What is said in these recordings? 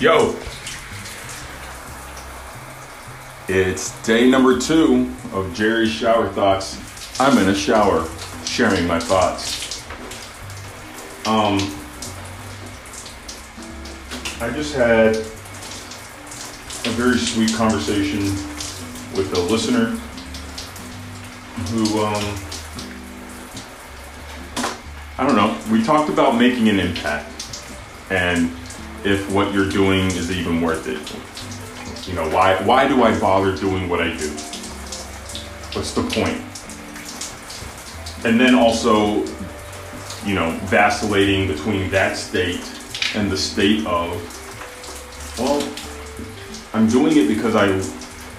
Yo. It's day number two of Jerry's shower thoughts. I'm in a shower sharing my thoughts. Um, I just had a very sweet conversation with a listener who, um, I don't know, we talked about making an impact and if what you're doing is even worth it. You know, why why do I bother doing what I do? What's the point? And then also, you know, vacillating between that state and the state of, well, I'm doing it because I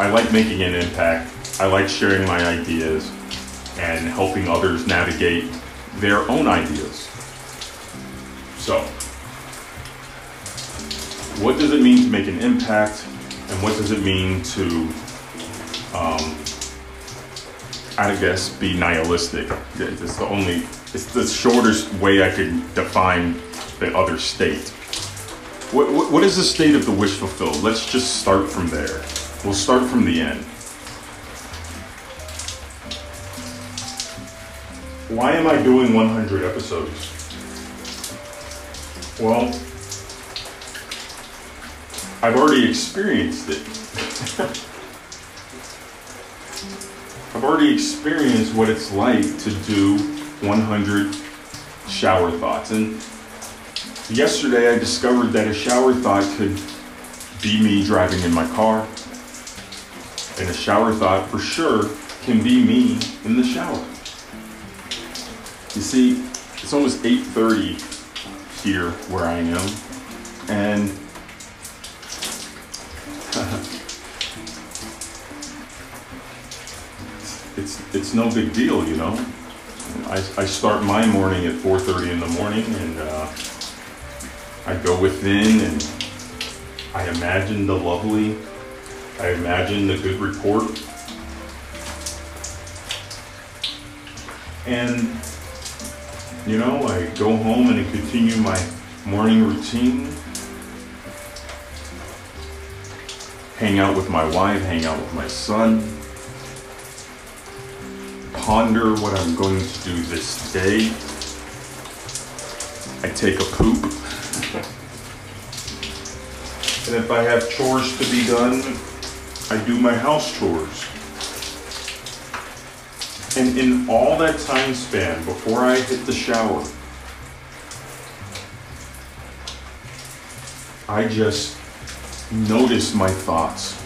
I like making an impact. I like sharing my ideas and helping others navigate their own ideas. So, what does it mean to make an impact and what does it mean to um, i guess be nihilistic? It's the only it's the shortest way i could define the other state. What, what, what is the state of the wish fulfilled? Let's just start from there. We'll start from the end. Why am i doing 100 episodes? Well I've already experienced it. I've already experienced what it's like to do 100 shower thoughts. And yesterday I discovered that a shower thought could be me driving in my car. And a shower thought for sure can be me in the shower. You see, it's almost 8:30 here where I am. And it's no big deal, you know. I, I start my morning at 4:30 in the morning, and uh, I go within and I imagine the lovely. I imagine the good report, and you know I go home and I continue my morning routine. Hang out with my wife, hang out with my son ponder what I'm going to do this day. I take a poop. and if I have chores to be done, I do my house chores. And in all that time span before I hit the shower, I just notice my thoughts.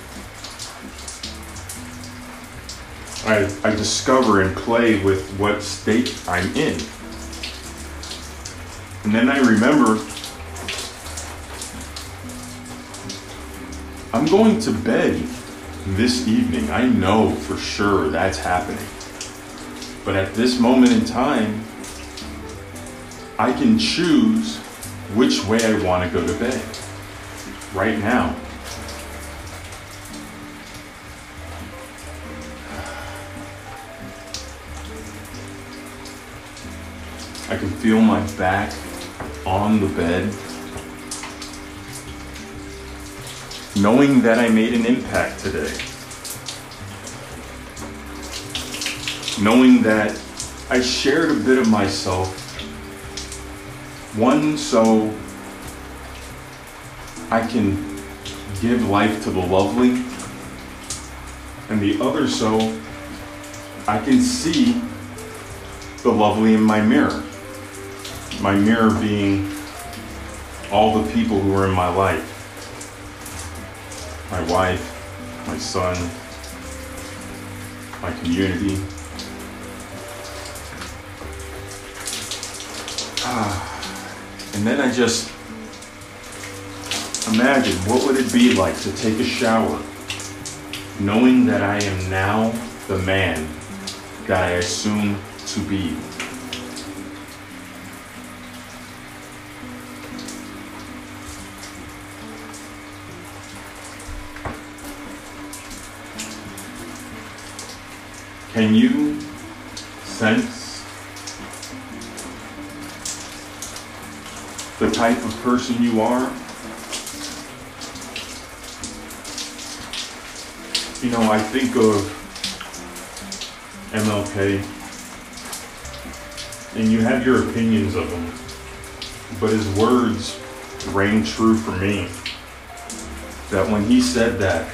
I, I discover and play with what state I'm in. And then I remember I'm going to bed this evening. I know for sure that's happening. But at this moment in time, I can choose which way I want to go to bed right now. Feel my back on the bed. Knowing that I made an impact today. Knowing that I shared a bit of myself. One, so I can give life to the lovely. And the other, so I can see the lovely in my mirror my mirror being all the people who are in my life my wife, my son, my community. Ah, and then I just imagine what would it be like to take a shower knowing that I am now the man that I assume to be. Can you sense the type of person you are? You know, I think of MLK, and you have your opinions of him, but his words rang true for me. That when he said that,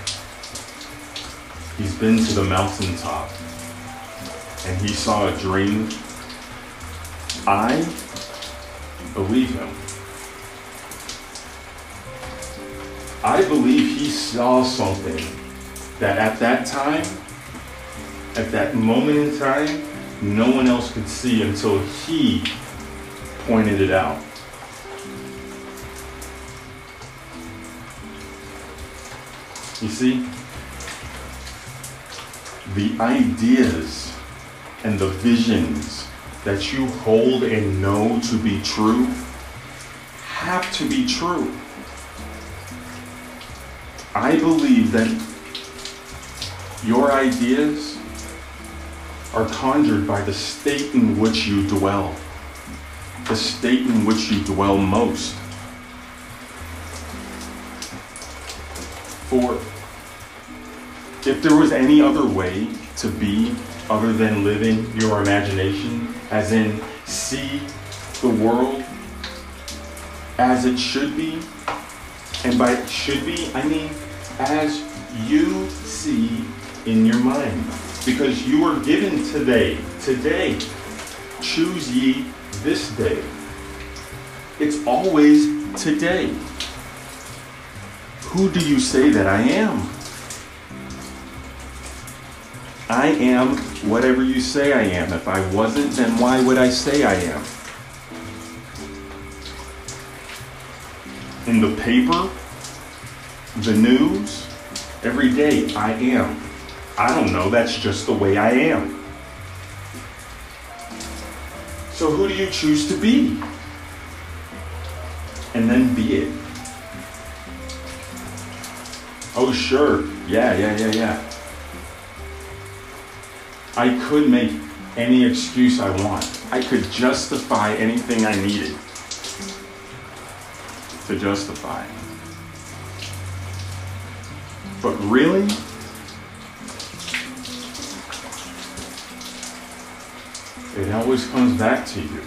he's been to the mountaintop and he saw a dream, I believe him. I believe he saw something that at that time, at that moment in time, no one else could see until he pointed it out. You see, the ideas and the visions that you hold and know to be true have to be true. I believe that your ideas are conjured by the state in which you dwell, the state in which you dwell most. For if there was any other way to be other than living your imagination, as in see the world as it should be, and by should be, I mean as you see in your mind. Because you are given today, today, choose ye this day. It's always today. Who do you say that I am? I am whatever you say I am. If I wasn't, then why would I say I am? In the paper, the news, every day I am. I don't know, that's just the way I am. So who do you choose to be? And then be it. Oh, sure. Yeah, yeah, yeah, yeah. I could make any excuse I want. I could justify anything I needed to justify. But really, it always comes back to you.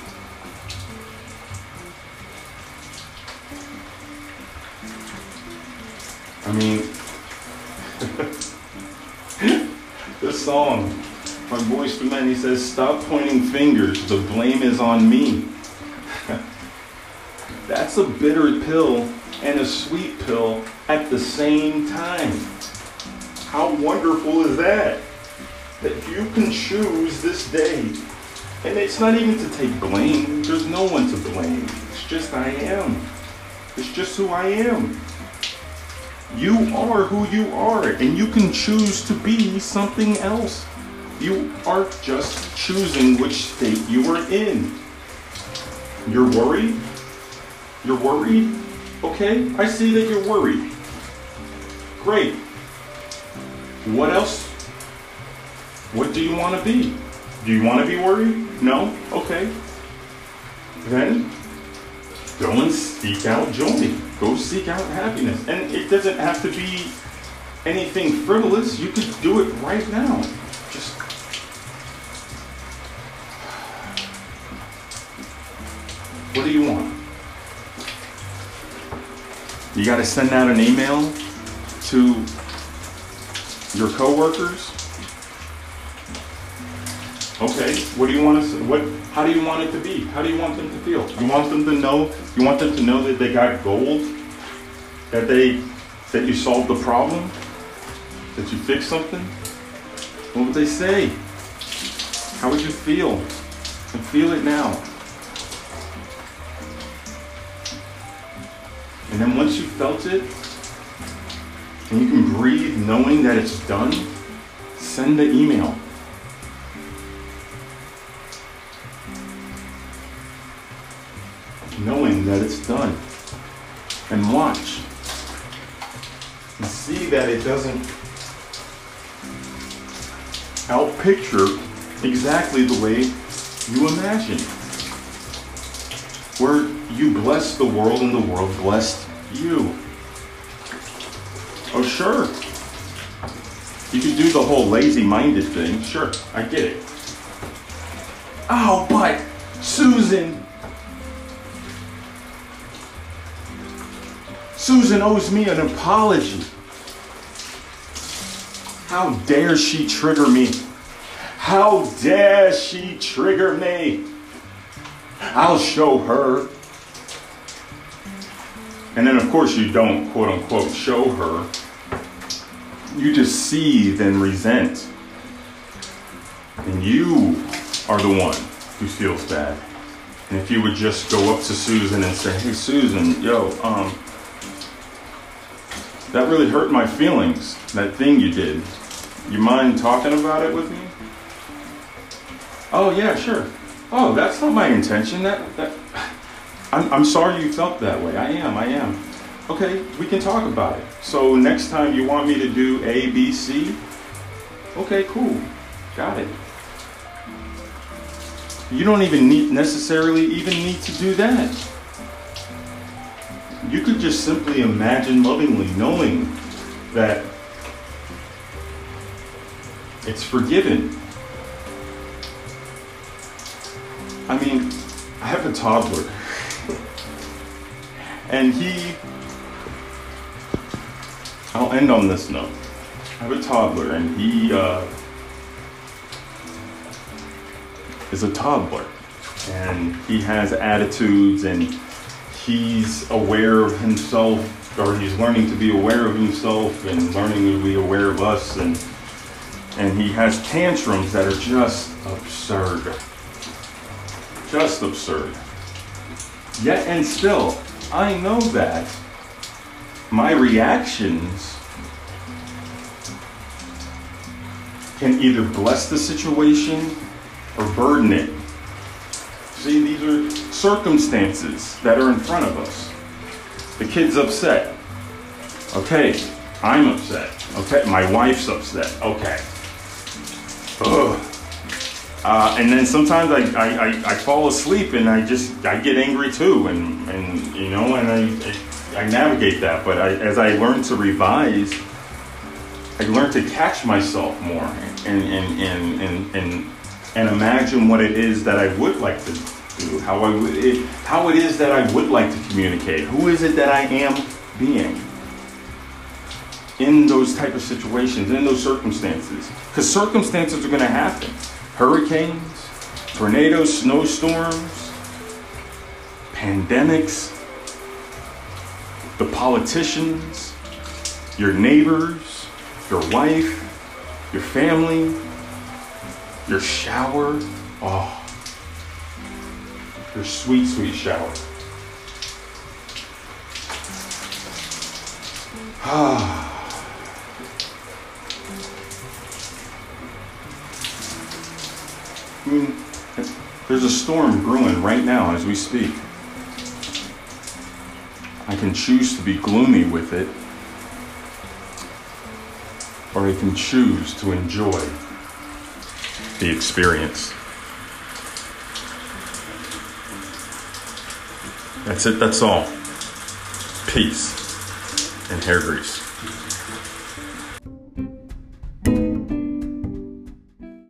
I mean, this song, my Boyz II Men, he says, Stop pointing fingers, the blame is on me. That's a bitter pill and a sweet pill at the same time. How wonderful is that? That you can choose this day. And it's not even to take blame. There's no one to blame. It's just I am. It's just who I am. You are who you are, and you can choose to be something else. You are just choosing which state you are in. You're worried? You're worried? Okay, I see that you're worried. Great. What else? What do you want to be? Do you want to be worried? No? Okay. Then go and seek out joy. Go seek out happiness. And it doesn't have to be anything frivolous. You could do it right now. Just what do you want? You got to send out an email to your coworkers. Okay, what do you want to what how do you want it to be? How do you want them to feel? You want them to know you want them to know that they got gold? That they that you solved the problem? That you fixed something? What would they say? How would you feel? And feel it now. And then once you felt it, and you can breathe knowing that it's done, send the email. Knowing that it's done. And watch. And see that it doesn't outpicture exactly the way you imagine. Where you bless the world and the world blessed you. Oh, sure. You could do the whole lazy minded thing. Sure, I get it. Oh, but Susan. Susan owes me an apology. How dare she trigger me? How dare she trigger me? I'll show her. And then, of course, you don't quote unquote show her. You just seethe and resent. And you are the one who feels bad. And if you would just go up to Susan and say, hey, Susan, yo, um, that really hurt my feelings, that thing you did. You mind talking about it with me? Oh, yeah, sure. Oh, that's not my intention. That, that, I'm, I'm sorry you felt that way. I am, I am. Okay, we can talk about it. So next time you want me to do A, B, C? Okay, cool. Got it. You don't even need necessarily even need to do that. You could just simply imagine lovingly knowing that it's forgiven. I mean, I have a toddler. and he, I'll end on this note. I have a toddler, and he uh, is a toddler. And he has attitudes, and he's aware of himself, or he's learning to be aware of himself, and learning to be aware of us. And and he has tantrums that are just absurd. Just absurd. Yet and still, I know that my reactions can either bless the situation or burden it. See, these are circumstances that are in front of us. The kid's upset. Okay, I'm upset. Okay, my wife's upset. Okay, Ugh. Uh, and then sometimes I, I, I, I, fall asleep and I just I get angry too and, and you know and I, I, navigate that but I, as I learn to revise I learn to catch myself more and and, and, and, and, and imagine what it is that I would like to do how I it, how it is that I would like to communicate who is it that I am being in those type of situations, in those circumstances. Because circumstances are going to happen. Hurricanes, tornadoes, snowstorms, pandemics, the politicians, your neighbors, your wife, your family, your shower. Oh, your sweet, sweet shower. Ah. I mean, there's a storm brewing right now as we speak. I can choose to be gloomy with it, or I can choose to enjoy the experience. That's it, that's all. Peace and hair grease.